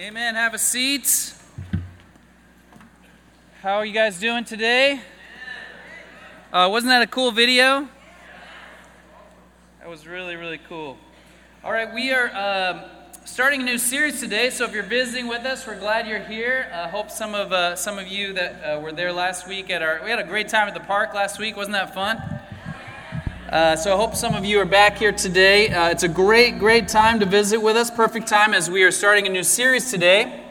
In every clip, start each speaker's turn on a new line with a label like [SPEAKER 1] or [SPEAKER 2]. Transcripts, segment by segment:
[SPEAKER 1] Amen. Have a seat. How are you guys doing today? Uh, wasn't that a cool video? That was really, really cool. All right, we are um, starting a new series today. So if you're visiting with us, we're glad you're here. I uh, hope some of uh, some of you that uh, were there last week at our we had a great time at the park last week. Wasn't that fun? Uh, so I hope some of you are back here today. Uh, it's a great, great time to visit with us. Perfect time as we are starting a new series today.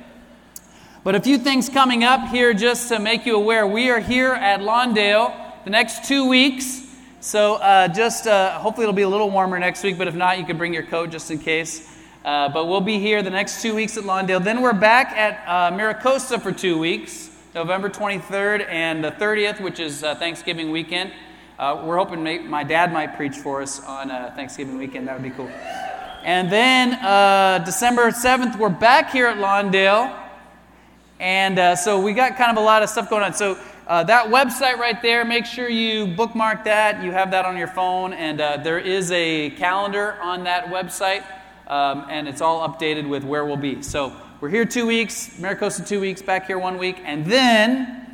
[SPEAKER 1] But a few things coming up here just to make you aware. We are here at Lawndale the next two weeks. So uh, just uh, hopefully it'll be a little warmer next week, but if not, you can bring your coat just in case. Uh, but we'll be here the next two weeks at Lawndale. Then we're back at uh, Mira Costa for two weeks, November 23rd and the 30th, which is Thanksgiving weekend. Uh, we're hoping may, my dad might preach for us on uh, Thanksgiving weekend. That would be cool. And then uh, December 7th, we're back here at Lawndale. And uh, so we got kind of a lot of stuff going on. So uh, that website right there, make sure you bookmark that. You have that on your phone. And uh, there is a calendar on that website. Um, and it's all updated with where we'll be. So we're here two weeks, Mira Costa two weeks, back here one week. And then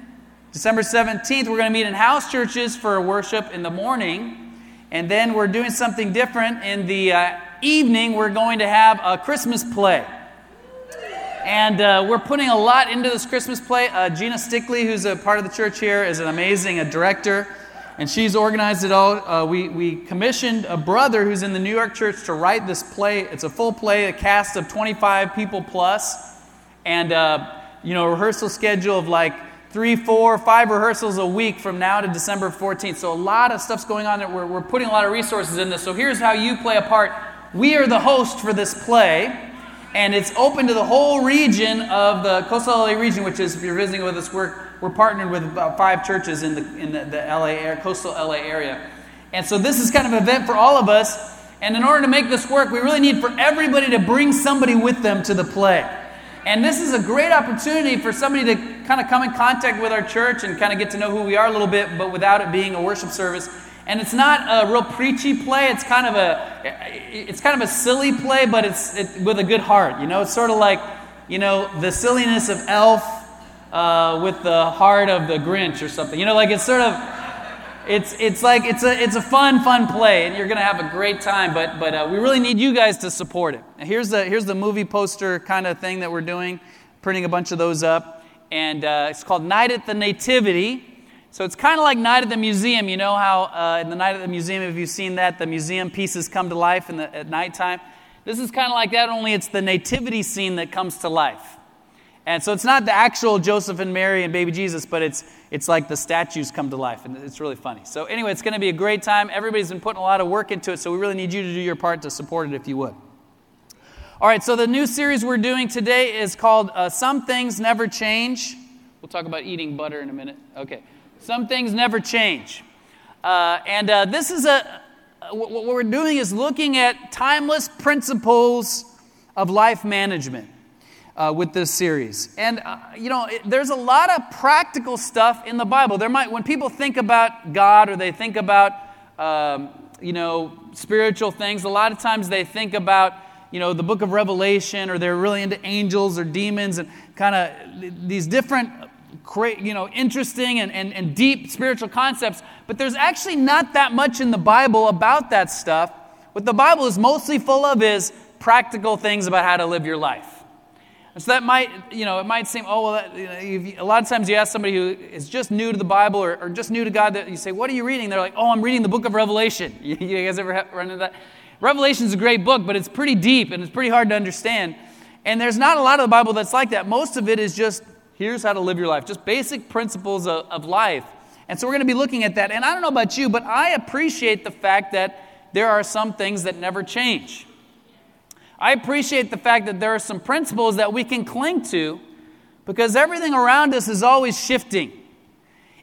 [SPEAKER 1] December 17th, we're going to meet in house churches for worship in the morning. And then we're doing something different. In the uh, evening, we're going to have a Christmas play. And uh, we're putting a lot into this Christmas play. Uh, Gina Stickley, who's a part of the church here, is an amazing a director. And she's organized it all. Uh, we, we commissioned a brother who's in the New York church to write this play. It's a full play, a cast of 25 people plus, and, uh, you know, a rehearsal schedule of like three, four, five rehearsals a week from now to December 14th. So a lot of stuff's going on. We're, we're putting a lot of resources in this. So here's how you play a part. We are the host for this play, and it's open to the whole region of the coastal LA region, which is, if you're visiting with us, we're, we're partnered with about five churches in the, in the, the LA, coastal LA area. And so this is kind of an event for all of us. And in order to make this work, we really need for everybody to bring somebody with them to the play. And this is a great opportunity for somebody to kind of come in contact with our church and kind of get to know who we are a little bit, but without it being a worship service. And it's not a real preachy play. It's kind of a, it's kind of a silly play, but it's it, with a good heart. You know, it's sort of like, you know, the silliness of Elf uh, with the heart of the Grinch or something. You know, like it's sort of, it's it's like it's a it's a fun fun play and you're gonna have a great time but but uh, we really need you guys to support it. Here's the here's the movie poster kind of thing that we're doing printing a bunch of those up and uh, it's called night at the nativity. So it's kind of like night at the museum you know how uh, in the night at the museum if you've seen that the museum pieces come to life in the, at nighttime? This is kind of like that only it's the nativity scene that comes to life. And so it's not the actual Joseph and Mary and baby Jesus, but it's, it's like the statues come to life, and it's really funny. So, anyway, it's going to be a great time. Everybody's been putting a lot of work into it, so we really need you to do your part to support it if you would. All right, so the new series we're doing today is called uh, Some Things Never Change. We'll talk about eating butter in a minute. Okay. Some Things Never Change. Uh, and uh, this is a, what we're doing is looking at timeless principles of life management uh, with this series. And, uh, you know, it, there's a lot of practical stuff in the Bible. There might, when people think about God or they think about, um, you know, spiritual things, a lot of times they think about, you know, the book of Revelation or they're really into angels or demons and kind of these different, you know, interesting and, and, and deep spiritual concepts. But there's actually not that much in the Bible about that stuff. What the Bible is mostly full of is practical things about how to live your life. And so that might, you know, it might seem, oh, well, that, you know, you, a lot of times you ask somebody who is just new to the Bible or, or, just new to God, that you say, what are you reading? They're like, oh, I'm reading the book of Revelation. You, you guys ever run into that? Revelation is a great book, but it's pretty deep and it's pretty hard to understand. And there's not a lot of the Bible that's like that. Most of it is just, here's how to live your life, just basic principles of, of life. And so we're going to be looking at that. And I don't know about you, but I appreciate the fact that there are some things that never change. I appreciate the fact that there are some principles that we can cling to because everything around us is always shifting.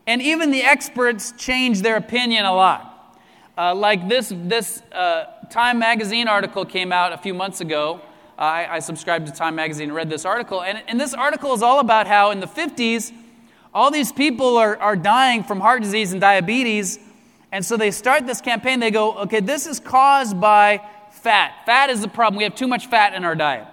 [SPEAKER 1] And even the experts change their opinion a lot. Uh, like this, this uh, Time Magazine article came out a few months ago. Uh, I, I, subscribed to Time Magazine and read this article. And, and this article is all about how in the 50s, all these people are, are dying from heart disease and diabetes. And so they start this campaign. They go, okay, this is caused by fat. Fat is the problem. We have too much fat in our diet.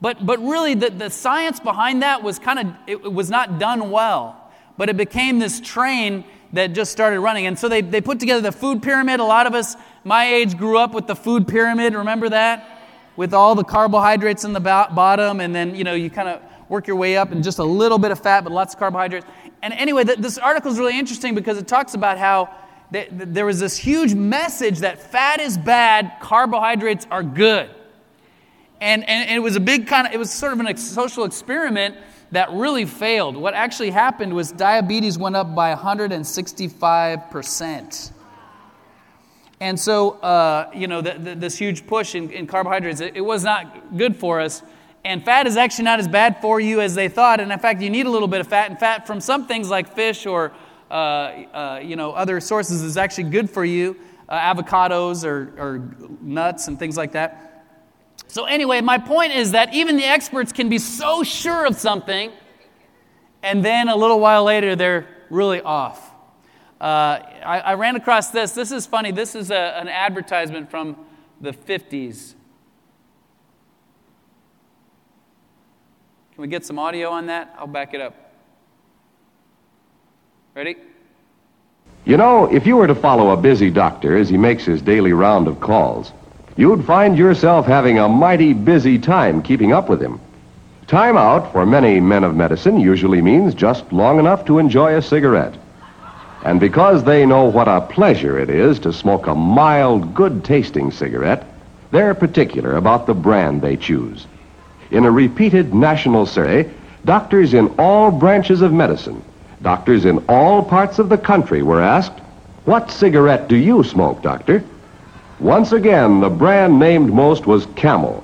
[SPEAKER 1] But, but really, the, the science behind that was kind of, it, it was not done well. But it became this train that just started running. And so they, they put together the food pyramid. A lot of us, my age, grew up with the food pyramid. Remember that? With all the carbohydrates in the bottom, and then, you know, you kind of work your way up and just a little bit of fat, but lots of carbohydrates. And anyway, this article is really interesting because it talks about how there was this huge message that fat is bad, carbohydrates are good. And, and, it was a big kind of, it was sort of a social experiment that really failed. What actually happened was diabetes went up by 165%. And so, uh, you know, the, the, this huge push in, in carbohydrates, it, it, was not good for us. And fat is actually not as bad for you as they thought. And in fact, you need a little bit of fat. And fat from some things like fish or, uh, uh, you know, other sources is actually good for you. Uh, avocados or, or nuts and things like that. So, anyway, my point is that even the experts can be so sure of something, and then a little while later, they're really off. Uh, I, I, ran across this. This is funny. This is a, an advertisement from the 50s. Can we get some audio on that? I'll back it up. Ready?
[SPEAKER 2] You know, if you were to follow a busy doctor as he makes his daily round of calls, you'd find yourself having a mighty busy time keeping up with him. Time out for many men of medicine usually means just long enough to enjoy a cigarette. And because they know what a pleasure it is to smoke a mild, good tasting cigarette, they're particular about the brand they choose. In a repeated national survey, doctors in all branches of medicine, doctors in all parts of the country were asked, What cigarette do you smoke, doctor? Once again, the brand named most was Camel.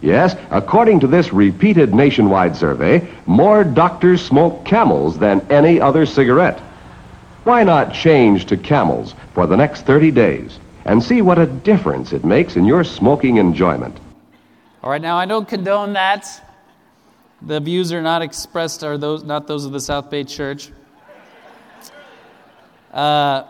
[SPEAKER 2] Yes, according to this repeated nationwide survey, more doctors smoke Camels than any other cigarette. Why not change to Camels for the next 30 days and see what a difference it makes in your smoking enjoyment?
[SPEAKER 1] All right, now I don't condone that. The views are not expressed are those not those of the South Bay Church. Uh,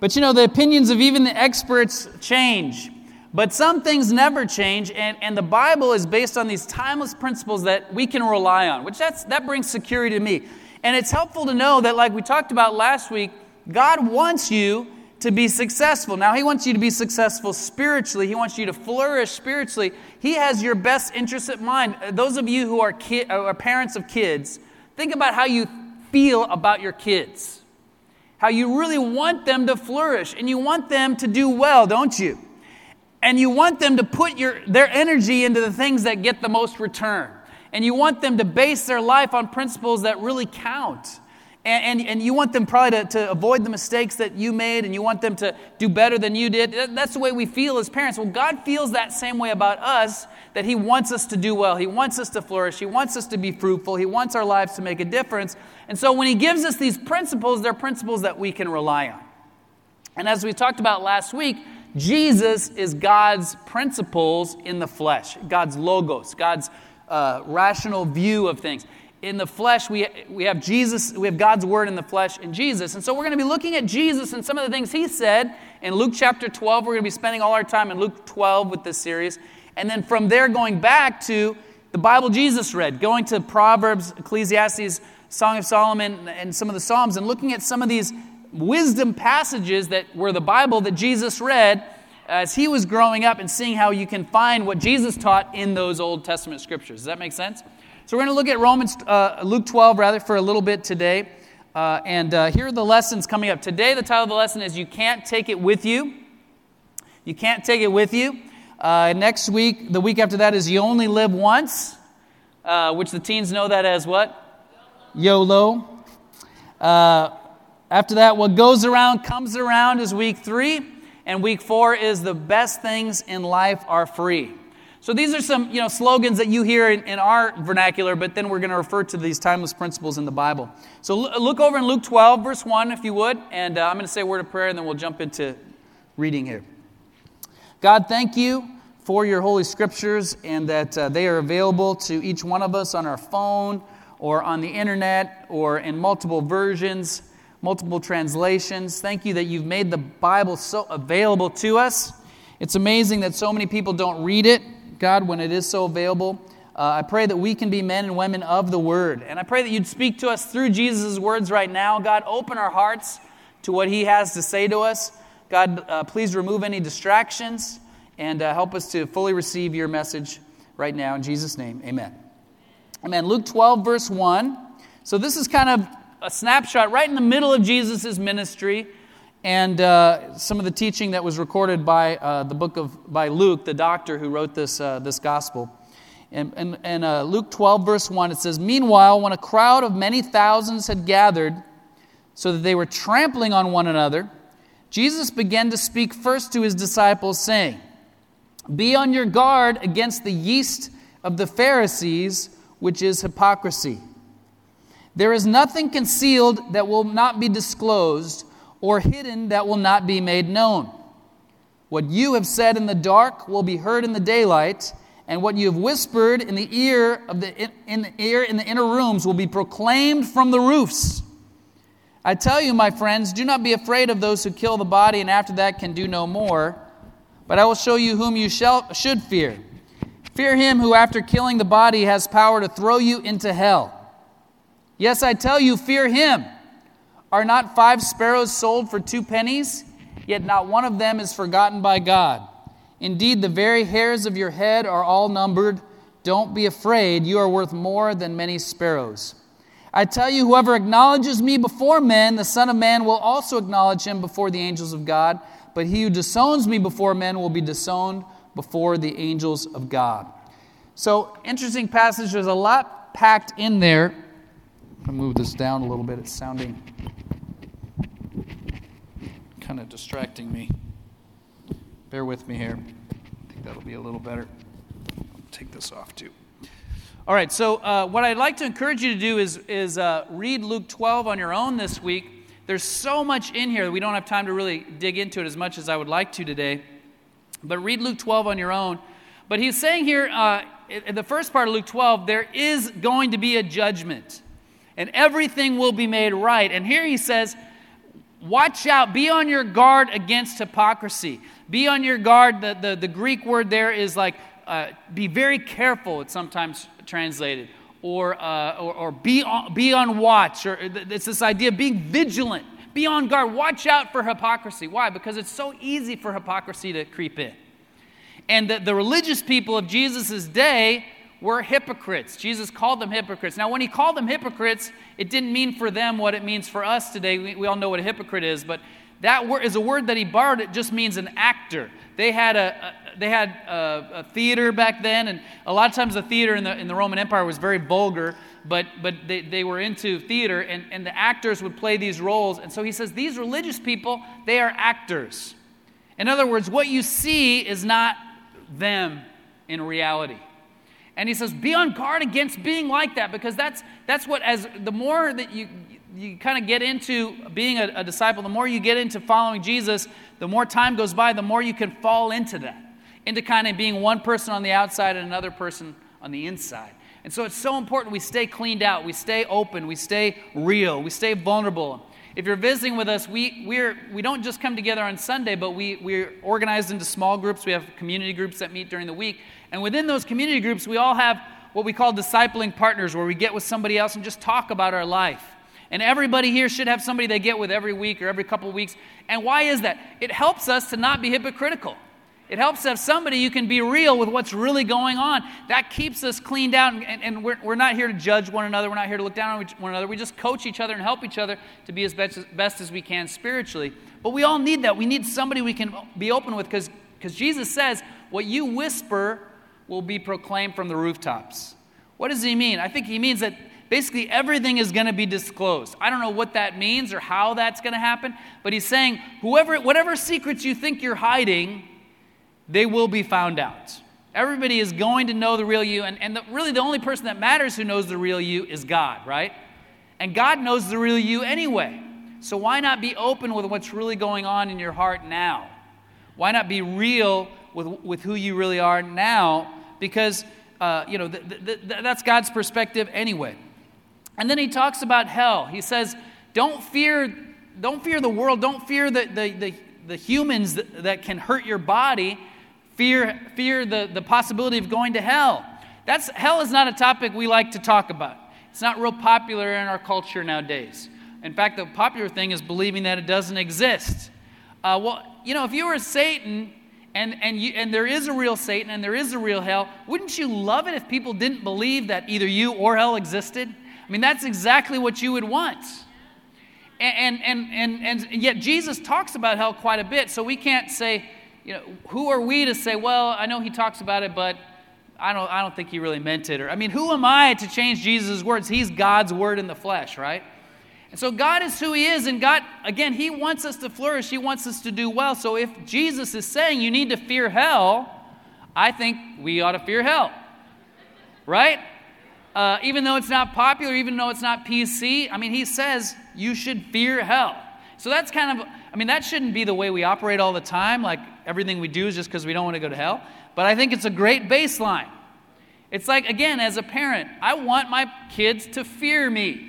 [SPEAKER 1] but you know, the opinions of even the experts change. But some things never change, and, and the Bible is based on these timeless principles that we can rely on, which that's, that brings security to me. And it's helpful to know that, like we talked about last week, God wants you to be successful. Now, He wants you to be successful spiritually, He wants you to flourish spiritually. He has your best interest at mind. Uh, those of you who are, ki- uh, are parents of kids, think about how you feel about your kids how you really want them to flourish and you want them to do well, don't you? And you want them to put your, their energy into the things that get the most return. And you want them to base their life on principles that really count. And, and, and, you want them probably to, to avoid the mistakes that you made and you want them to do better than you did. That's the way we feel as parents. Well, God feels that same way about us that He wants us to do well. He wants us to flourish. He wants us to be fruitful. He wants our lives to make a difference. And so when He gives us these principles, they're principles that we can rely on. And as we talked about last week, Jesus is God's principles in the flesh, God's logos, God's uh, rational view of things. In the flesh, we, we have Jesus, we have God's word in the flesh in Jesus. And so we're going to be looking at Jesus and some of the things he said in Luke chapter 12. We're going to be spending all our time in Luke 12 with this series. And then from there, going back to the Bible Jesus read, going to Proverbs, Ecclesiastes, Song of Solomon, and some of the Psalms, and looking at some of these wisdom passages that were the Bible that Jesus read as he was growing up and seeing how you can find what Jesus taught in those Old Testament scriptures. Does that make sense? So we're going to look at Romans, uh, Luke 12 rather, for a little bit today. Uh, and uh, here are the lessons coming up. Today, the title of the lesson is You Can't Take It With You. You Can't Take It With You. Uh, next week, the week after that, is You Only Live Once, uh, which the teens know that as what? YOLO. Uh, after that, What Goes Around Comes Around is week three. And week four is The Best Things in Life Are Free. So these are some you know, slogans that you hear in, in our vernacular, but then we're going to refer to these timeless principles in the Bible. So look over in Luke 12, verse 1, if you would, and uh, I'm going to say a word of prayer, and then we'll jump into reading here. God, thank you for your holy scriptures and that uh, they are available to each one of us on our phone or on the internet or in multiple versions, multiple translations. Thank you that you've made the Bible so available to us. It's amazing that so many people don't read it, God, when it is so available. Uh, I pray that we can be men and women of the Word. And I pray that you'd speak to us through Jesus' words right now. God, open our hearts to what He has to say to us. God, uh, please remove any distractions and uh, help us to fully receive your message right now. In Jesus' name, amen. Amen. Luke 12, verse 1. So this is kind of a snapshot right in the middle of Jesus' ministry and uh, some of the teaching that was recorded by uh, the book of by Luke, the doctor who wrote this, uh, this gospel. And, in, in uh, Luke 12, verse 1, it says, Meanwhile, when a crowd of many thousands had gathered so that they were trampling on one another, Jesus began to speak first to his disciples, saying, Be on your guard against the yeast of the Pharisees, which is hypocrisy. There is nothing concealed that will not be disclosed, or hidden that will not be made known. What you have said in the dark will be heard in the daylight and what you have whispered in the ear of the in the ear in the inner rooms will be proclaimed from the roofs. I tell you, my friends, do not be afraid of those who kill the body and after that can do no more. But I will show you whom you shall, should fear. Fear him who, after killing the body, has power to throw you into hell. Yes, I tell you, fear him. Are not five sparrows sold for two pennies? Yet not one of them is forgotten by God. Indeed, the very hairs of your head are all numbered. Don't be afraid, you are worth more than many sparrows. I tell you, whoever acknowledges me before men, the Son of Man will also acknowledge him before the angels of God. But he who disowns me before men will be disowned before the angels of God. So, interesting passage. There's a lot packed in there. I'm going to move this down a little bit. It's sounding kind of distracting me. Bear with me here. I think that'll be a little better. I'll take this off too. All right, so uh, what I'd like to encourage you to do is, is uh, read Luke 12 on your own this week. There's so much in here that we don't have time to really dig into it as much as I would like to today. But read Luke 12 on your own. But he's saying here, uh, in the first part of Luke 12, there is going to be a judgment, and everything will be made right. And here he says, Watch out, be on your guard against hypocrisy. Be on your guard. The, the, the Greek word there is like uh, be very careful, it's sometimes translated, or, uh, or, or, be, on, be on watch. Or it's this idea of being vigilant, be on guard, watch out for hypocrisy. Why? Because it's so easy for hypocrisy to creep in. And the, the religious people of Jesus' day were hypocrites. Jesus called them hypocrites. Now, when he called them hypocrites, it didn't mean for them what it means for us today. We, we all know what a hypocrite is, but that word is a word that he borrowed. It just means an actor. They had a, a they had a, a, theater back then, and a lot of times the theater in the, in the Roman Empire was very vulgar, but, but they, they were into theater, and, and the actors would play these roles. And so he says, These religious people, they are actors. In other words, what you see is not them in reality. And he says, be on guard against being like that because that's, that's what, as the more that you, you kind of get into being a, a disciple, the more you get into following Jesus, the more time goes by, the more you can fall into that, into kind of being one person on the outside and another person on the inside. And so it's so important we stay cleaned out, we stay open, we stay real, we stay vulnerable. If you're visiting with us, we, we're, we don't just come together on Sunday, but we, we're organized into small groups. We have community groups that meet during the week. And within those community groups, we all have what we call discipling partners, where we get with somebody else and just talk about our life. And everybody here should have somebody they get with every week or every couple weeks. And why is that? It helps us to not be hypocritical. It helps to have somebody you can be real with what's really going on. That keeps us cleaned out, and, and we're, we're not here to judge one another. We're not here to look down on one another. We just coach each other and help each other to be as best, as best as we can spiritually. But we all need that. We need somebody we can be open with because Jesus says, What you whisper will be proclaimed from the rooftops. What does he mean? I think he means that basically everything is going to be disclosed. I don't know what that means or how that's going to happen, but he's saying whoever whatever secrets you think you're hiding, they will be found out. Everybody is going to know the real you, and, and the, really the only person that matters who knows the real you is God, right? And God knows the real you anyway. So why not be open with what's really going on in your heart now? Why not be real with, with who you really are now because, uh, you know, th- th- th- that's God's perspective anyway. And then he talks about hell. He says, don't fear, don't fear the world. Don't fear the, the, the, the humans that, that can hurt your body. Fear, fear the, the possibility of going to hell. That's hell is not a topic we like to talk about. It's not real popular in our culture nowadays. In fact, the popular thing is believing that it doesn't exist. Uh, well, you know, if you were Satan and, and, you, and there is a real Satan and there is a real hell, wouldn't you love it if people didn't believe that either you or hell existed? I mean, that's exactly what you would want. And, and, and, and, yet Jesus talks about hell quite a bit, so we can't say, you know, who are we to say, well, I know he talks about it, but I don't, I don't think he really meant it. Or, I mean, who am I to change Jesus' words? He's God's word in the flesh, right? And so God is who He is, and God, again, He wants us to flourish. He wants us to do well. So if Jesus is saying you need to fear hell, I think we ought to fear hell, right? Uh, even though it's not popular, even though it's not PC, I mean, He says you should fear hell. So that's kind of, I mean, that shouldn't be the way we operate all the time, like everything we do is just because we don't want to go to hell. But I think it's a great baseline. It's like, again, as a parent, I want my kids to fear me.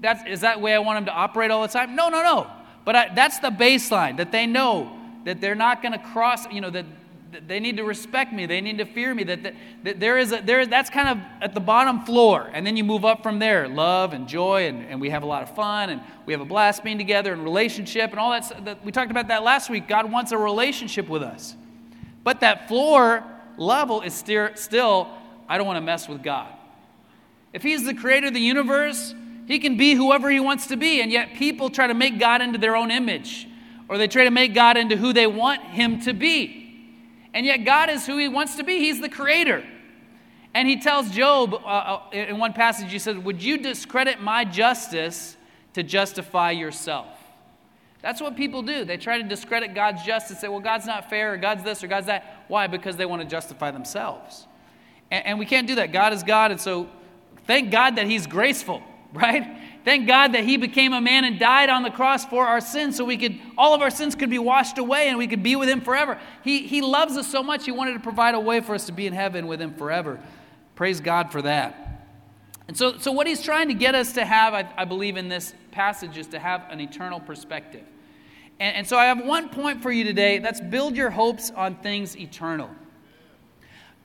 [SPEAKER 1] That's, is that way I want them to operate all the time? No, no, no. But I, that's the baseline that they know that they're not going to cross, you know, that, they need to respect me, they need to fear me, that, that, that there is a, there, that's kind of at the bottom floor. And then you move up from there love and joy, and, and we have a lot of fun, and we have a blast being together, and relationship, and all that, that. We talked about that last week. God wants a relationship with us. But that floor level is still, still I don't want to mess with God. If He's the creator of the universe, he can be whoever he wants to be, and yet people try to make God into their own image, or they try to make God into who they want him to be. And yet God is who he wants to be. He's the creator. And he tells Job uh, uh in one passage, he says, Would you discredit my justice to justify yourself? That's what people do. They try to discredit God's justice, say, well, God's not fair, or God's this, or God's that. Why? Because they want to justify themselves. And, and we can't do that. God is God, and so thank God that He's graceful right? Thank God that he became a man and died on the cross for our sins so we could all of our sins could be washed away and we could be with him forever. He he loves us so much he wanted to provide a way for us to be in heaven with him forever. Praise God for that. And so, so what he's trying to get us to have, I, I believe, in this passage is to have an eternal perspective. And, and so I have one point for you today. That's build your hopes on things eternal.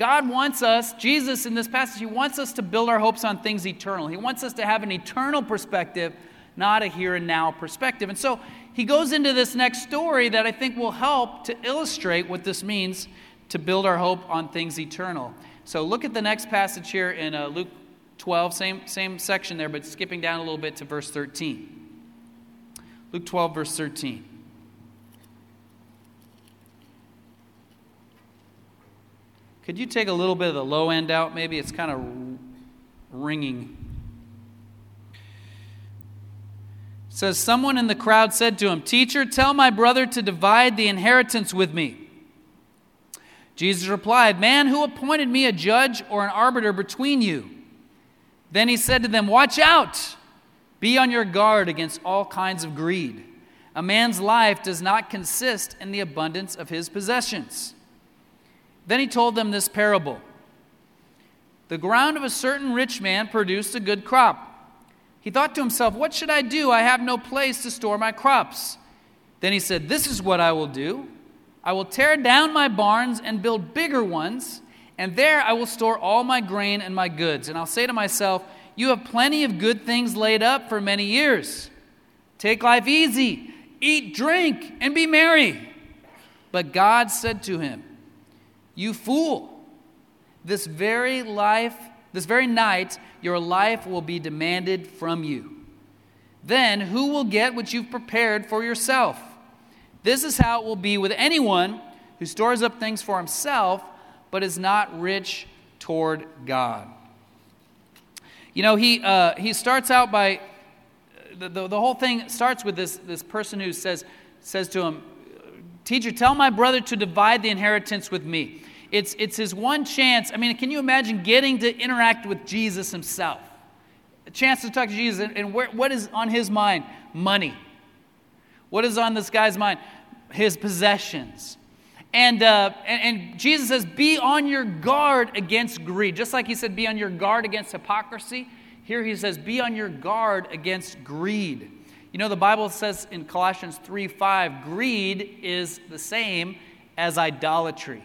[SPEAKER 1] God wants us, Jesus in this passage, He wants us to build our hopes on things eternal. He wants us to have an eternal perspective, not a here and now perspective. And so he goes into this next story that I think will help to illustrate what this means to build our hope on things eternal. So look at the next passage here in uh, Luke 12, same, same section there, but skipping down a little bit to verse 13. Luke 12, verse 13. Could you take a little bit of the low end out? Maybe it's kind of ringing. It says, Someone in the crowd said to him, Teacher, tell my brother to divide the inheritance with me. Jesus replied, Man, who appointed me a judge or an arbiter between you? Then he said to them, Watch out! Be on your guard against all kinds of greed. A man's life does not consist in the abundance of his possessions. Then he told them this parable The ground of a certain rich man produced a good crop. He thought to himself, What should I do? I have no place to store my crops. Then he said, This is what I will do I will tear down my barns and build bigger ones, and there I will store all my grain and my goods. And I'll say to myself, You have plenty of good things laid up for many years. Take life easy, eat, drink, and be merry. But God said to him, you fool. This very life, this very night, your life will be demanded from you. Then who will get what you've prepared for yourself? This is how it will be with anyone who stores up things for himself, but is not rich toward God. You know, he, uh, he starts out by, the, the, the whole thing starts with this, this person who says, says to him, Teacher, tell my brother to divide the inheritance with me. It's, it's his one chance. I mean, can you imagine getting to interact with Jesus himself? A chance to talk to Jesus. And, where, what is on his mind? Money. What is on this guy's mind? His possessions. And, uh, and, and, Jesus says, be on your guard against greed. Just like he said, be on your guard against hypocrisy. Here he says, be on your guard against greed. You know, the Bible says in Colossians 3 5, greed is the same as idolatry.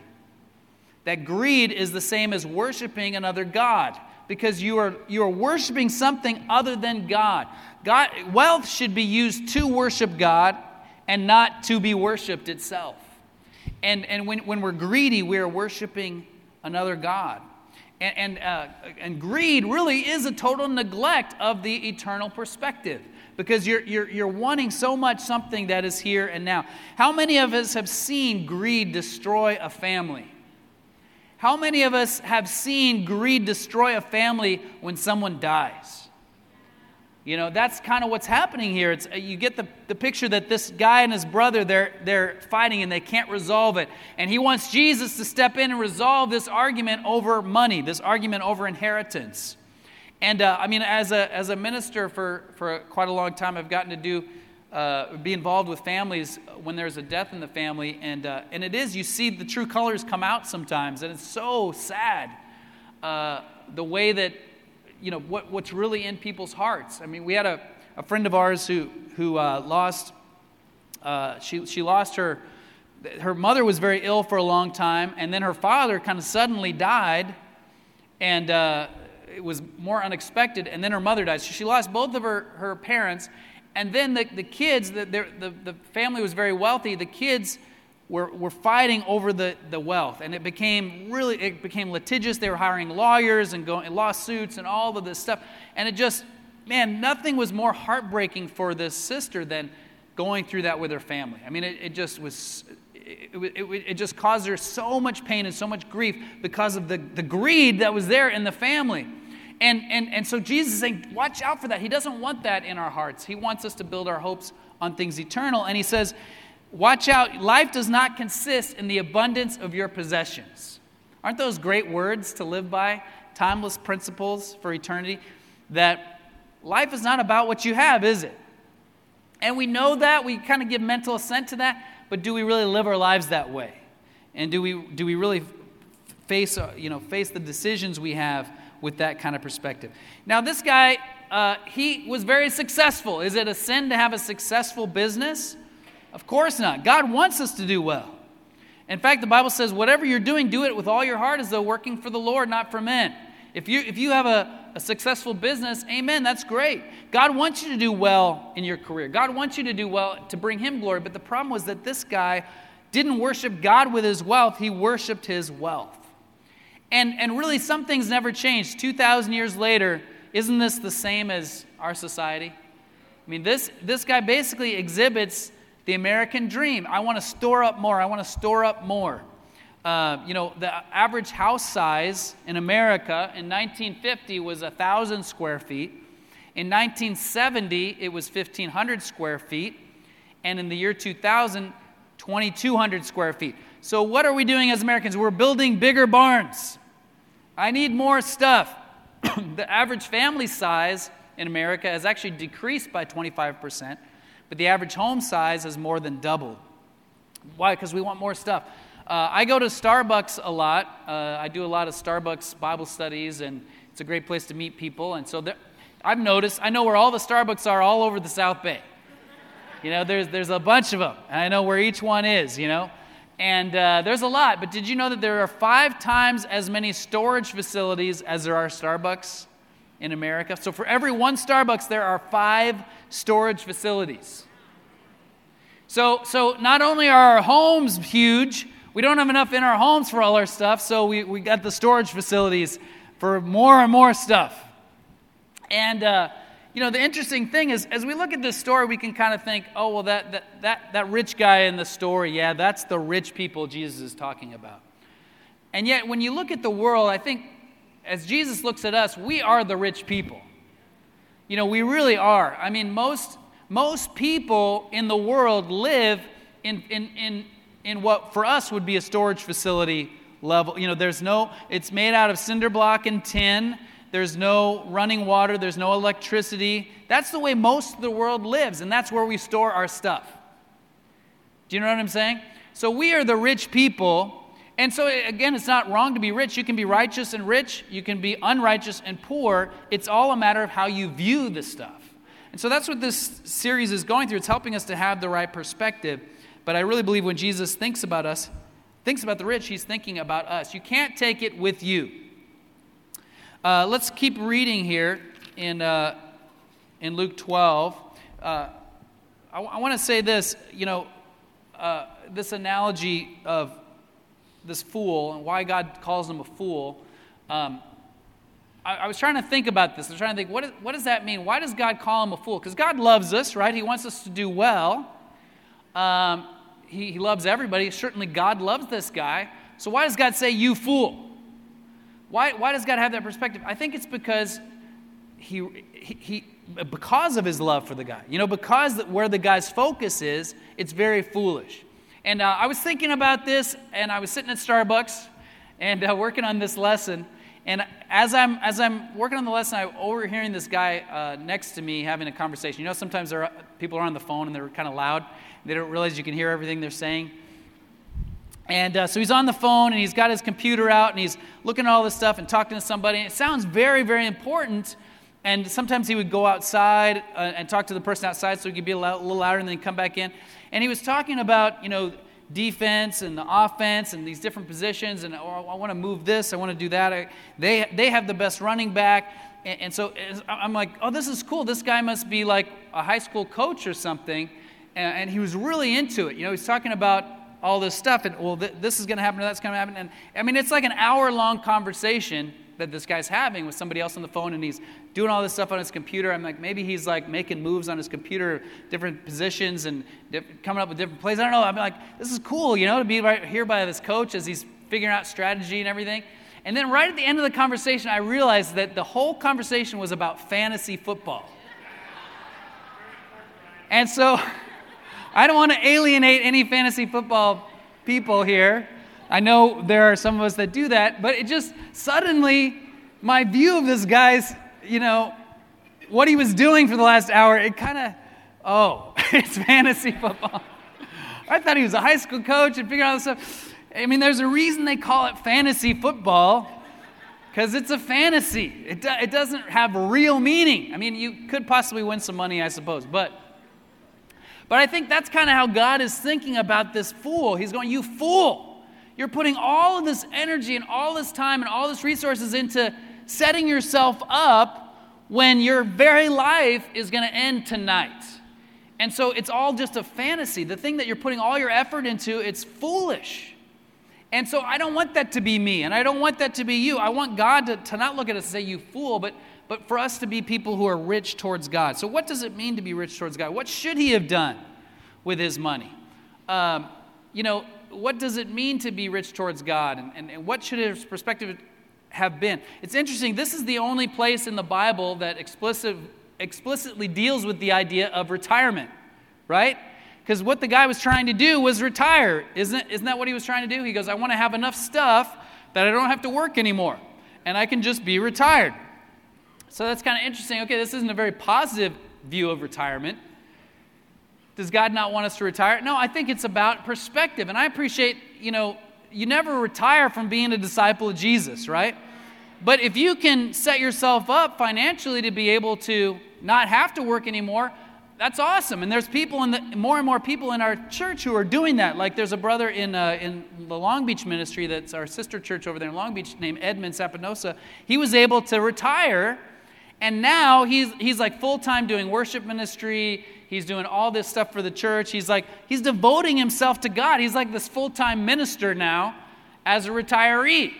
[SPEAKER 1] that greed is the same as worshiping another God because you are, you are worshiping something other than God. God. Wealth should be used to worship God and not to be worshiped itself. And, and when, when we're greedy, we are worshiping another God. And, and, uh, and greed really is a total neglect of the eternal perspective because you're, you're, you're wanting so much something that is here and now. How many of us have seen greed destroy a family? How many of us have seen greed destroy a family when someone dies? You know, that's kind of what's happening here. It's, uh, you get the, the picture that this guy and his brother, they're, they're fighting and they can't resolve it. And he wants Jesus to step in and resolve this argument over money, this argument over inheritance. And uh, I mean, as a, as a minister for, for quite a long time, I've gotten to do uh, be involved with families when there's a death in the family, and uh, and it is you see the true colors come out sometimes, and it's so sad uh, the way that you know what, what's really in people's hearts. I mean, we had a, a friend of ours who who uh, lost uh, she she lost her her mother was very ill for a long time, and then her father kind of suddenly died, and it was more unexpected, and then her mother died. So she lost both of her, her parents, and then the, the kids, the, the, the family was very wealthy. The kids were, were fighting over the, the wealth. And it became really, it became litigious. They were hiring lawyers and going lawsuits and all of this stuff. And it just, man, nothing was more heartbreaking for this sister than going through that with her family. I mean, it, it just was, it, it, it, just caused her so much pain and so much grief because of the, the greed that was there in the family. And, and, and so Jesus is saying, watch out for that. He doesn't want that in our hearts. He wants us to build our hopes on things eternal. And he says, watch out. Life does not consist in the abundance of your possessions. Aren't those great words to live by? Timeless principles for eternity. That life is not about what you have, is it? And we know that. We kind of give mental assent to that. But do we really live our lives that way? And do we, do we really face, uh, you know, face the decisions we have with that kind of perspective. Now, this guy, uh, he was very successful. Is it a sin to have a successful business? Of course not. God wants us to do well. In fact, the Bible says, whatever you're doing, do it with all your heart as though working for the Lord, not for men. If you, if you have a, a successful business, amen, that's great. God wants you to do well in your career. God wants you to do well to bring Him glory. But the problem was that this guy didn't worship God with his wealth, he worshiped his wealth. And, and really, some things never changed. 2,000 years later, isn't this the same as our society? I mean, this, this guy basically exhibits the American dream. I want to store up more. I want to store up more. Uh, you know, the average house size in America in 1950 was 1,000 square feet. In 1970, it was 1,500 square feet. And in the year 2000, 2,200 square feet. So, what are we doing as Americans? We're building bigger barns. I need more stuff. the average family size in America has actually decreased by 25%, but the average home size has more than doubled. Why? Because we want more stuff. Uh, I go to Starbucks a lot. Uh, I do a lot of Starbucks Bible studies, and it's a great place to meet people. And so there, I've noticed, I know where all the Starbucks are all over the South Bay. You know, there's, there's a bunch of them, and I know where each one is, you know. And uh, there's a lot, but did you know that there are five times as many storage facilities as there are Starbucks in America? So for every one Starbucks, there are five storage facilities. So, so not only are our homes huge, we don't have enough in our homes for all our stuff, so we, we got the storage facilities for more and more stuff. And, uh, you know, the interesting thing is, as we look at this story, we can kind of think, oh, well, that, that, that, that rich guy in the story, yeah, that's the rich people Jesus is talking about. And yet, when you look at the world, I think as Jesus looks at us, we are the rich people. You know, we really are. I mean, most, most people in the world live in, in, in, in what for us would be a storage facility level. You know, there's no, it's made out of cinder block and tin there's no running water, there's no electricity. That's the way most of the world lives, and that's where we store our stuff. Do you know what I'm saying? So we are the rich people. And so, again, it's not wrong to be rich. You can be righteous and rich, you can be unrighteous and poor. It's all a matter of how you view the stuff. And so that's what this series is going through. It's helping us to have the right perspective. But I really believe when Jesus thinks about us, thinks about the rich, he's thinking about us. You can't take it with you. Uh, let's keep reading here in, uh, in Luke 12. Uh, I, I want to say this, you know, uh, this analogy of this fool and why God calls him a fool. Um, I, I, was trying to think about this. I was trying to think, what, is, what does that mean? Why does God call him a fool? Because God loves us, right? He wants us to do well. Um, he, he loves everybody. Certainly, God loves this guy. So, why does God say, you fool? Why, why does God have that perspective? I think it's because he, he, he because of his love for the guy. You know, because where the guy's focus is, it's very foolish. And uh, I was thinking about this, and I was sitting at Starbucks and uh, working on this lesson. And as I'm, as I'm working on the lesson, I'm overhearing this guy uh, next to me having a conversation. You know, sometimes are, people are on the phone and they're kind of loud. They don't realize you can hear everything they're saying. And uh, so he's on the phone and he's got his computer out and he's looking at all this stuff and talking to somebody. And it sounds very, very important. And sometimes he would go outside uh, and talk to the person outside so he could be a little louder and then come back in. And he was talking about, you know, defense and the offense and these different positions and oh, I want to move this, I want to do that. I, they, they have the best running back. And, and, so I'm like, oh, this is cool. This guy must be like a high school coach or something. And, he was really into it. You know, he's talking about all this stuff and, well, th- this is going to happen, or that's going to happen. And I mean, it's like an hour long conversation that this guy's having with somebody else on the phone and he's doing all this stuff on his computer. I'm like, maybe he's like making moves on his computer, different positions and coming up with different plays. I don't know. I'm like, this is cool, you know, to be right here by this coach as he's figuring out strategy and everything. And then right at the end of the conversation, I realized that the whole conversation was about fantasy football. And so I don't want to alienate any fantasy football people here. I know there are some of us that do that, but it just suddenly, my view of this guy's, you know, what he was doing for the last hour, it kind of, oh, it's fantasy football. I thought he was a high school coach and figuring out this stuff. I mean, there's a reason they call it fantasy football because it's a fantasy. It, do, it doesn't have real meaning. I mean, you could possibly win some money, I suppose, but. But I think that's kind of how God is thinking about this fool. He's going, You fool. You're putting all of this energy and all this time and all this resources into setting yourself up when your very life is going to end tonight. And so it's all just a fantasy. The thing that you're putting all your effort into, it's foolish. And so I don't want that to be me, and I don't want that to be you. I want God to, to not look at us and say, you fool, but, but for us to be people who are rich towards God. So, what does it mean to be rich towards God? What should he have done with his money? Um, you know, what does it mean to be rich towards God? And, and, and what should his perspective have been? It's interesting, this is the only place in the Bible that explicit, explicitly deals with the idea of retirement, right? Because what the guy was trying to do was retire. Isn't, isn't that what he was trying to do? He goes, I want to have enough stuff that I don't have to work anymore, and I can just be retired. So that's kind of interesting. Okay, this isn't a very positive view of retirement. Does God not want us to retire? No, I think it's about perspective. And I appreciate, you know, you never retire from being a disciple of Jesus, right? But if you can set yourself up financially to be able to not have to work anymore, that's awesome. And there's people in the more and more people in our church who are doing that. Like there's a brother in uh, in the Long Beach ministry that's our sister church over there in Long Beach named Edmund Sapinosa. He was able to retire, and now he's he's like full time doing worship ministry. He's doing all this stuff for the church. He's like, he's devoting himself to God. He's like this full time minister now as a retiree,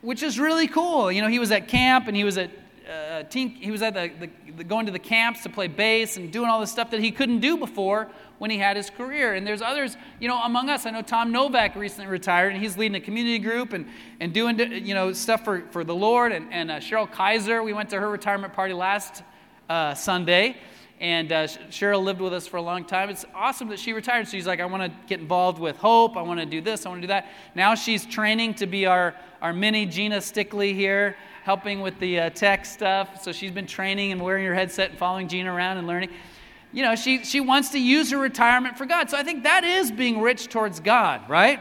[SPEAKER 1] which is really cool. You know, he was at camp and he was at uh, teen, he was at the, the, the, going to the camps to play bass and doing all this stuff that he couldn't do before when he had his career. And there's others, you know, among us. I know Tom Novak recently retired, and he's leading a community group and, and doing, you know, stuff for, for the Lord. And, and uh, Cheryl Kaiser, we went to her retirement party last uh, Sunday. And uh, Cheryl lived with us for a long time. It's awesome that she retired. She's like, I want to get involved with Hope. I want to do this. I want to do that. Now she's training to be our, our mini Gina Stickley here, helping with the uh, tech stuff. So she's been training and wearing her headset and following Gina around and learning. You know, she, she wants to use her retirement for God. So I think that is being rich towards God, right?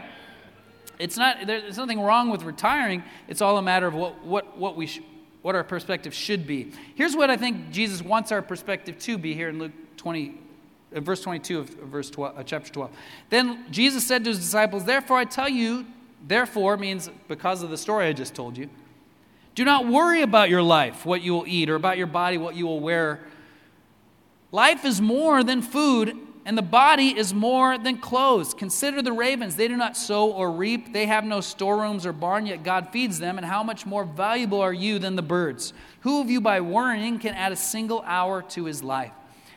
[SPEAKER 1] It's not, there's nothing wrong with retiring. It's all a matter of what, what, what we sh- what our perspective should be. Here's what I think Jesus wants our perspective to be here in Luke 20, uh, verse 22 of verse 12, uh, chapter 12. Then Jesus said to his disciples, Therefore I tell you, therefore means because of the story I just told you, do not worry about your life, what you will eat, or about your body, what you will wear. Life is more than food, and the body is more than clothes. Consider the ravens. They do not sow or reap, they have no storerooms or barn, yet God feeds them. And how much more valuable are you than the birds? Who of you, by worrying, can add a single hour to his life?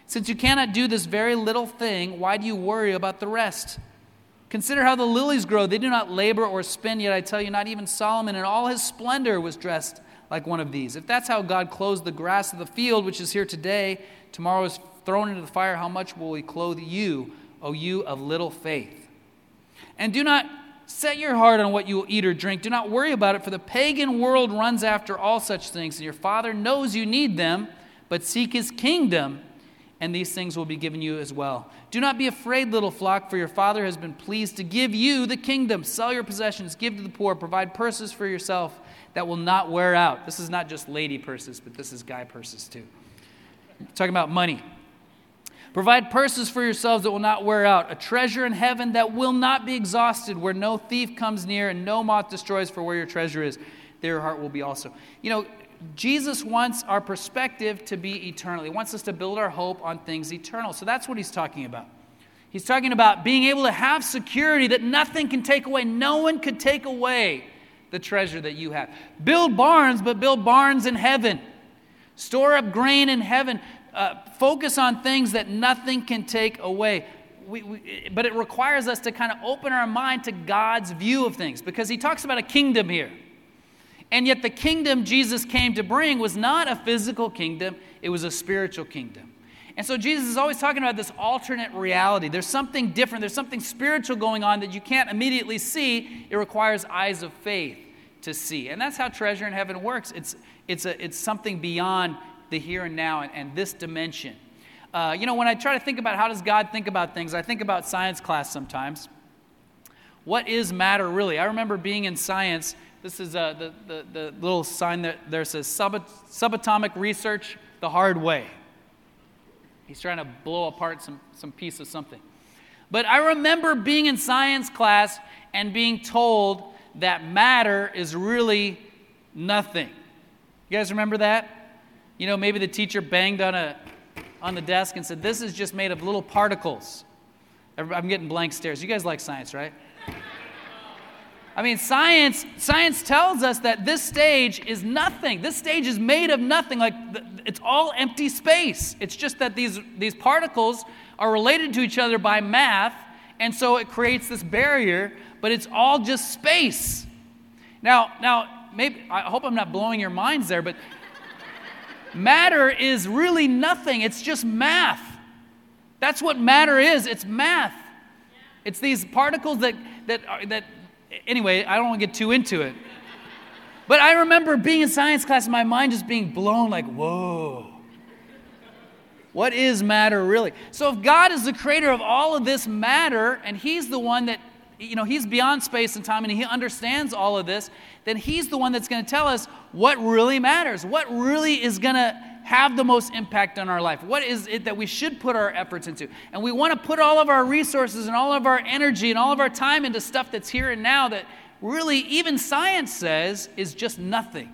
[SPEAKER 1] Since you cannot do this very little thing, why do you worry about the rest? Consider how the lilies grow. They do not labor or spin, yet I tell you, not even Solomon in all his splendor was dressed like one of these. If that's how God clothes the grass of the field, which is here today, tomorrow is thrown into the fire, how much will he clothe you, O you of little faith? And do not set your heart on what you will eat or drink. Do not worry about it, for the pagan world runs after all such things, and your Father knows you need them, but seek his kingdom and these things will be given you as well. Do not be afraid, little flock, for your Father has been pleased to give you the kingdom. Sell your possessions, give to the poor, provide purses for yourself that will not wear out. This is not just lady purses, but this is guy purses too. Talking about money. Provide purses for yourselves that will not wear out, a treasure in heaven that will not be exhausted, where no thief comes near and no moth destroys, for where your treasure is, there your heart will be also. You know, Jesus wants our perspective to be eternal. He wants us to build our hope on things eternal. So that's what he's talking about. He's talking about being able to have security that nothing can take away. No one could take away the treasure that you have. Build barns, but build barns in heaven. Store up grain in heaven. Uh, focus on things that nothing can take away. We, we, but it requires us to kind of open our mind to God's view of things because he talks about a kingdom here. And yet, the kingdom Jesus came to bring was not a physical kingdom, it was a spiritual kingdom. And so, Jesus is always talking about this alternate reality. There's something different, there's something spiritual going on that you can't immediately see. It requires eyes of faith to see. And that's how treasure in heaven works it's, it's, a, it's something beyond the here and now and, and this dimension. Uh, you know, when I try to think about how does God think about things, I think about science class sometimes. What is matter really? I remember being in science this is uh, the, the, the, little sign that there says Sub- subatomic research the hard way. He's trying to blow apart some, some piece of something. But I remember being in science class and being told that matter is really nothing. You guys remember that? You know, maybe the teacher banged on, a, on the desk and said, This is just made of little particles. I'm getting blank stares. You guys like science, right? I mean, science, science tells us that this stage is nothing. This stage is made of nothing. Like it's all empty space. It's just that these, these particles are related to each other by math, and so it creates this barrier, but it's all just space. Now, now, maybe I hope I'm not blowing your minds there, but matter is really nothing. It's just math. That's what matter is. It's math. It's these particles that that that anyway, I don't want to get too into it. But I remember being in science class and my mind just being blown like, whoa. What is matter really? So if God is the creator of all of this matter and he's the one that you know, he's beyond space and time and he understands all of this, then he's the one that's going to tell us what really matters, what really is going to have the most impact on our life? What is it that we should put our efforts into? And we want to put all of our resources and all of our energy and all of our time into stuff that's here and now that really, even science says, is just nothing.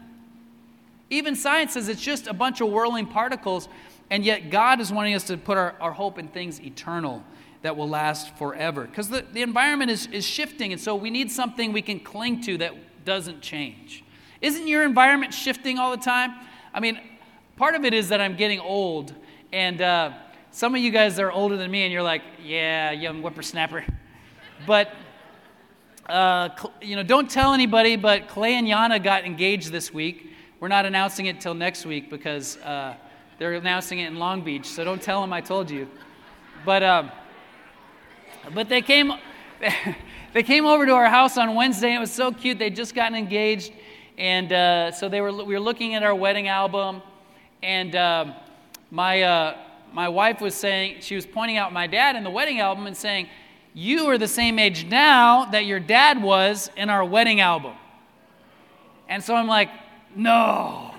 [SPEAKER 1] Even science says it's just a bunch of whirling particles, and yet God is wanting us to put our, our hope in things eternal that will last forever. Because the, the environment is, is shifting, and so we need something we can cling to that doesn't change. Isn't your environment shifting all the time? I mean, Part of it is that I'm getting old, and uh, some of you guys are older than me, and you're like, yeah, young whippersnapper. But, uh, you know, don't tell anybody, but Clay and Yana got engaged this week. We're not announcing it till next week because uh, they're announcing it in Long Beach, so don't tell them I told you. But, um, but they came. they came over to our house on Wednesday. It was so cute. They'd just gotten engaged, and uh, so they were. We were looking at our wedding album, and um, my, uh, my wife was saying, she was pointing out my dad in the wedding album and saying, You are the same age now that your dad was in our wedding album. And so I'm like, No.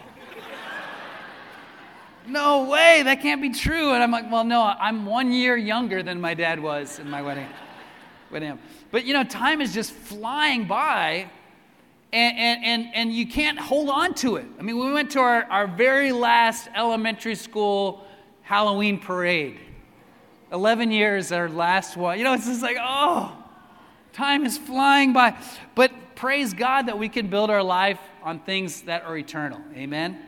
[SPEAKER 1] no way, that can't be true. And I'm like, well, no, I'm one year younger than my dad was in my wedding. wedding. But you know, time is just flying by, and, and, and, and you can't hold on to it. I mean, we went to our, our very last elementary school Halloween parade. 11 years, our last one. You know, it's just like, oh, time is flying by. But praise God that we can build our life on things that are eternal. Amen.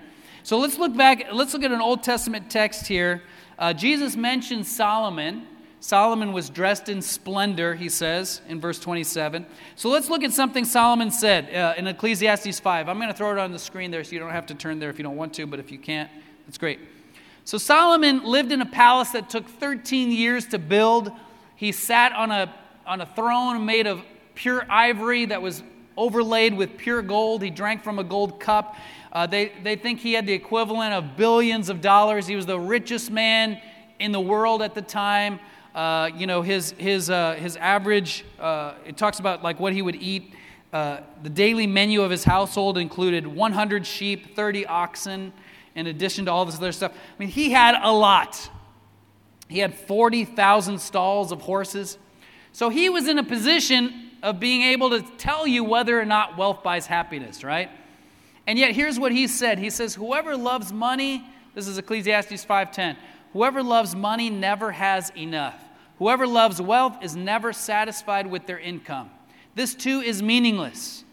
[SPEAKER 1] So let's look back, let's look at an Old Testament text here. Uh, Jesus mentions Solomon. Solomon was dressed in splendor, he says in verse 27. So let's look at something Solomon said uh, in Ecclesiastes 5. I'm going to throw it on the screen there so you don't have to turn there if you don't want to, but if you can't, that's great. So Solomon lived in a palace that took 13 years to build. He sat on a, on a throne made of pure ivory that was overlaid with pure gold. He drank from a gold cup. Uh, they, they think he had the equivalent of billions of dollars. He was the richest man in the world at the time. Uh, you know, his, his, uh, his average, uh, it talks about like what he would eat. Uh, the daily menu of his household included 100 sheep, 30 oxen, in addition to all this other stuff. I mean, he had a lot. He had 40,000 stalls of horses. So he was in a position of being able to tell you whether or not wealth buys happiness, right? And yet here's what he said. He says, "Whoever loves money, this is Ecclesiastes 5:10. Whoever loves money never has enough. Whoever loves wealth is never satisfied with their income. This too is meaningless.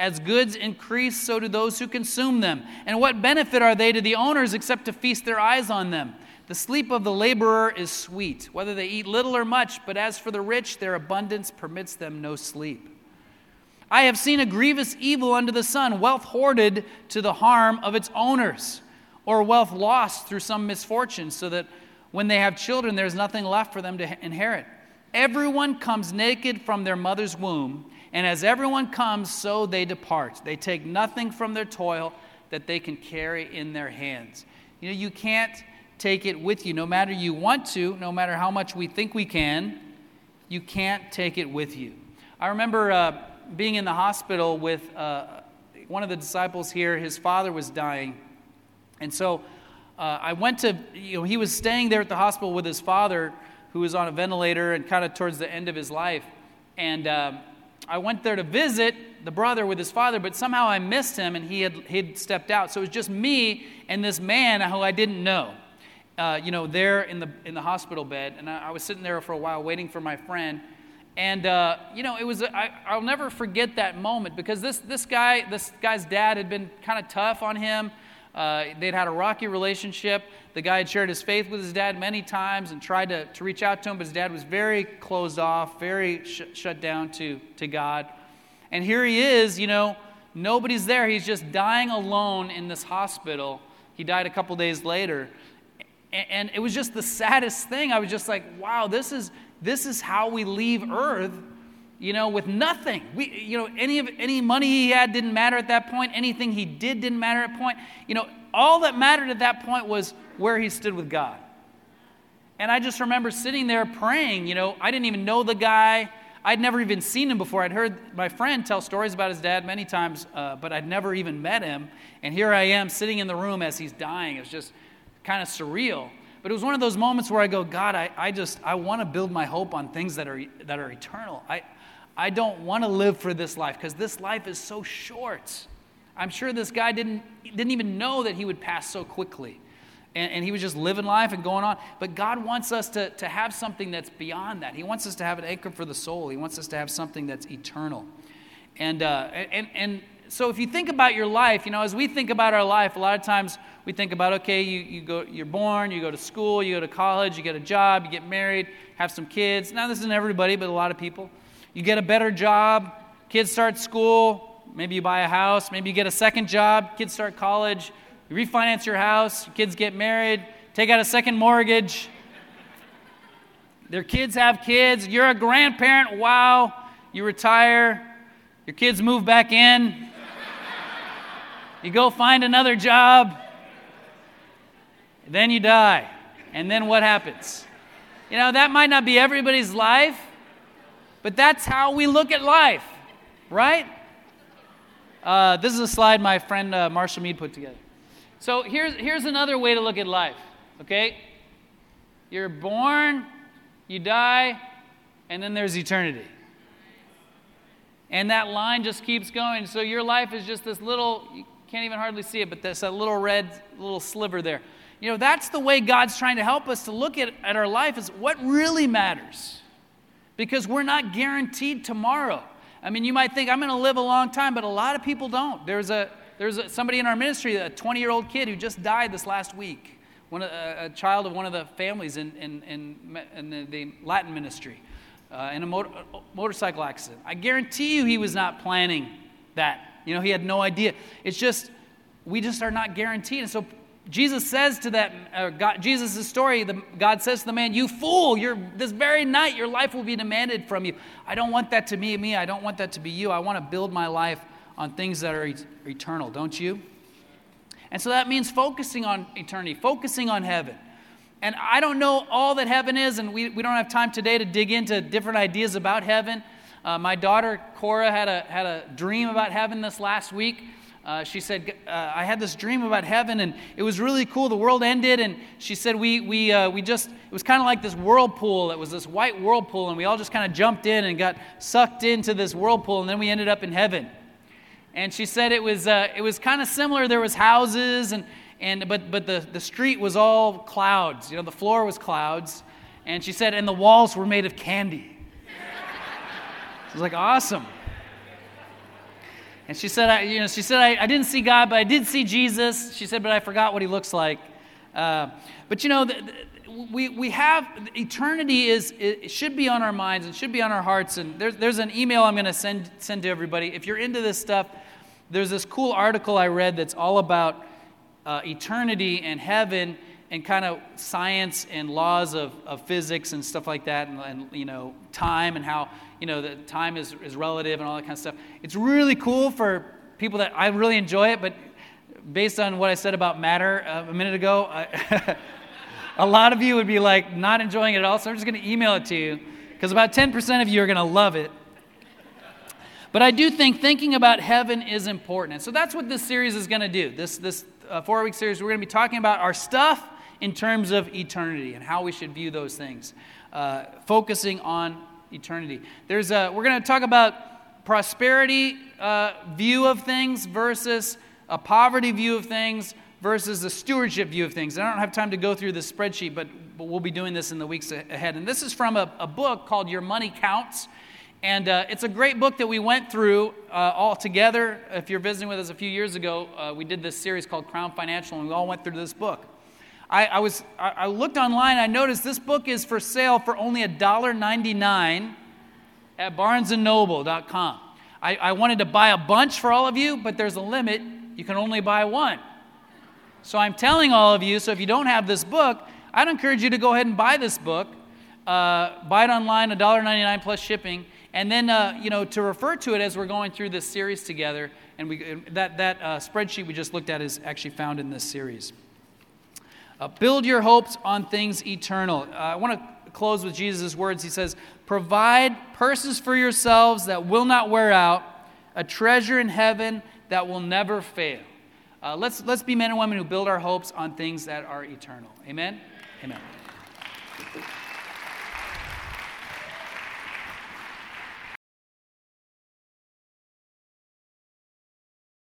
[SPEAKER 1] As goods increase, so do those who consume them. And what benefit are they to the owners except to feast their eyes on them? The sleep of the laborer is sweet, whether they eat little or much, but as for the rich, their abundance permits them no sleep. I have seen a grievous evil under the sun, wealth hoarded to the harm of its owners, or wealth lost through some misfortune, so that when they have children, there's nothing left for them to inherit. Everyone comes naked from their mother's womb and as everyone comes, so they depart. They take nothing from their toil that they can carry in their hands. You know, you can't take it with you. No matter you want to, no matter how much we think we can, you can't take it with you. I remember uh, being in the hospital with uh, one of the disciples here. His father was dying. And so uh, I went to, you know, he was staying there at the hospital with his father, who was on a ventilator and kind of towards the end of his life. And um, I went there to visit the brother with his father, but somehow I missed him and he had he'd stepped out. So it was just me and this man who I didn't know, uh, you know, there in the in the hospital bed. And I, I, was sitting there for a while waiting for my friend. And uh, you know, it was I, I'll never forget that moment because this this guy this guy's dad had been kind of tough on him. Uh, they'd had a rocky relationship. The guy had shared his faith with his dad many times and tried to, to reach out to him, but his dad was very closed off, very sh- shut down to, to God. And here he is, you know, nobody's there. He's just dying alone in this hospital. He died a couple days later. And, and it was just the saddest thing. I was just like, wow, this is, this is how we leave earth you know, with nothing. We, you know, any of any money he had didn't matter at that point. Anything he did didn't matter at point. You know, all that mattered at that point was where he stood with God. And I just remember sitting there praying. You know, I didn't even know the guy. I'd never even seen him before. I'd heard my friend tell stories about his dad many times, uh, but I'd never even met him. And here I am sitting in the room as he's dying. It was just kind of surreal. But it was one of those moments where I go, God, I, I just, I want to build my hope on things that are, that are eternal. I, I don't want to live for this life because this life is so short. I'm sure this guy didn't, didn't even know that he would pass so quickly. And, and, he was just living life and going on. But God wants us to, to have something that's beyond that. He wants us to have an anchor for the soul, He wants us to have something that's eternal. And, uh, and, and so if you think about your life, you know, as we think about our life, a lot of times we think about, okay, you, you go, you're born, you go to school, you go to college, you get a job, you get married, have some kids. Now, this isn't everybody, but a lot of people. You get a better job, kids start school, maybe you buy a house, maybe you get a second job, kids start college, you refinance your house, kids get married, take out a second mortgage. Their kids have kids, you're a grandparent, wow, you retire, your kids move back in, you go find another job, then you die. And then what happens? You know, that might not be everybody's life, but that's how we look at life, right? Uh, this is a slide my friend uh, Marshall Mead put together. So here's, here's another way to look at life, okay? You're born, you die, and then there's eternity. And that line just keeps going. So your life is just this little, you can't even hardly see it, but there's a little red little sliver there. You know, that's the way God's trying to help us to look at, at our life is what really matters. Because we're not guaranteed tomorrow. I mean, you might think, I'm going to live a long time, but a lot of people don't. There's, a, there's a, somebody in our ministry, a 20 year old kid who just died this last week, one, a, a child of one of the families in, in, in, in the, the Latin ministry uh, in a motor, motorcycle accident. I guarantee you he was not planning that. You know, he had no idea. It's just, we just are not guaranteed. And so Jesus says to that, uh, God, Jesus' story, the, God says to the man, You fool, you're, this very night your life will be demanded from you. I don't want that to be me. I don't want that to be you. I want to build my life on things that are eternal, don't you? And so that means focusing on eternity, focusing on heaven. And I don't know all that heaven is, and we, we don't have time today to dig into different ideas about heaven. Uh, my daughter Cora had a, had a dream about heaven this last week. Uh, she said, uh, I had this dream about heaven, and it was really cool. The world ended, and she said, We, we, uh, we just, it was kind of like this whirlpool. It was this white whirlpool, and we all just kind of jumped in and got sucked into this whirlpool, and then we ended up in heaven. And she said it was, uh, it was kind of similar. There was houses, and, and but but the, the street was all clouds you know the floor was clouds and she said and the walls were made of candy it was like awesome and she said I, you know she said I, I didn't see god but i did see jesus. She said but i forgot what he looks like. Uh, but you know the, the, we, we have eternity is it should be on our minds and should be on our hearts. And there's, there's an email i'm going to send send to everybody. If you're into this stuff there's this cool article i read that's all about uh, eternity and heaven and kind of science and laws of, of physics and stuff like that and, and, you know time and how you know that time is, is relative and all that kind of stuff it's really cool for people that i really enjoy it but based on what i said about matter uh, a minute ago I, a lot of you would be like not enjoying it at all so i'm just going to email it to you because about 10% of you are going to love it but I do think thinking about heaven is important. And so that's what this series is going to do. This, this uh, four week series, we're going to be talking about our stuff in terms of eternity and how we should view those things, uh, focusing on eternity. There's a, we're going to talk about prosperity uh, view of things versus a poverty view of things versus a stewardship view of things. I don't have time to go through this spreadsheet, but, but we'll be doing this in the weeks ahead. And this is from a, a book called Your Money Counts. And uh, it's a great book that we went through uh, all together. If you're visiting with us a few years ago, uh, we did this series called Crown Financial, and we all went through this book. I, I was, I, looked online, I noticed this book is for sale for only $1.99 at barnesandnoble.com. I, I wanted to buy a bunch for all of you, but there's a limit. You can only buy one. So I'm telling all of you, so if you don't have this book, I'd encourage you to go ahead and buy this book. Uh, buy it online, $1.99 plus shipping and then uh, you know to refer to it as we're going through this series together and we, that, that uh, spreadsheet we just looked at is actually found in this series uh, build your hopes on things eternal. Uh, i want to close with jesus' words. He says provide purses for yourselves that will not wear out a treasure in heaven that will never fail. Uh, let's, let's be men and women who build our hopes on things that are eternal. Amen? Amen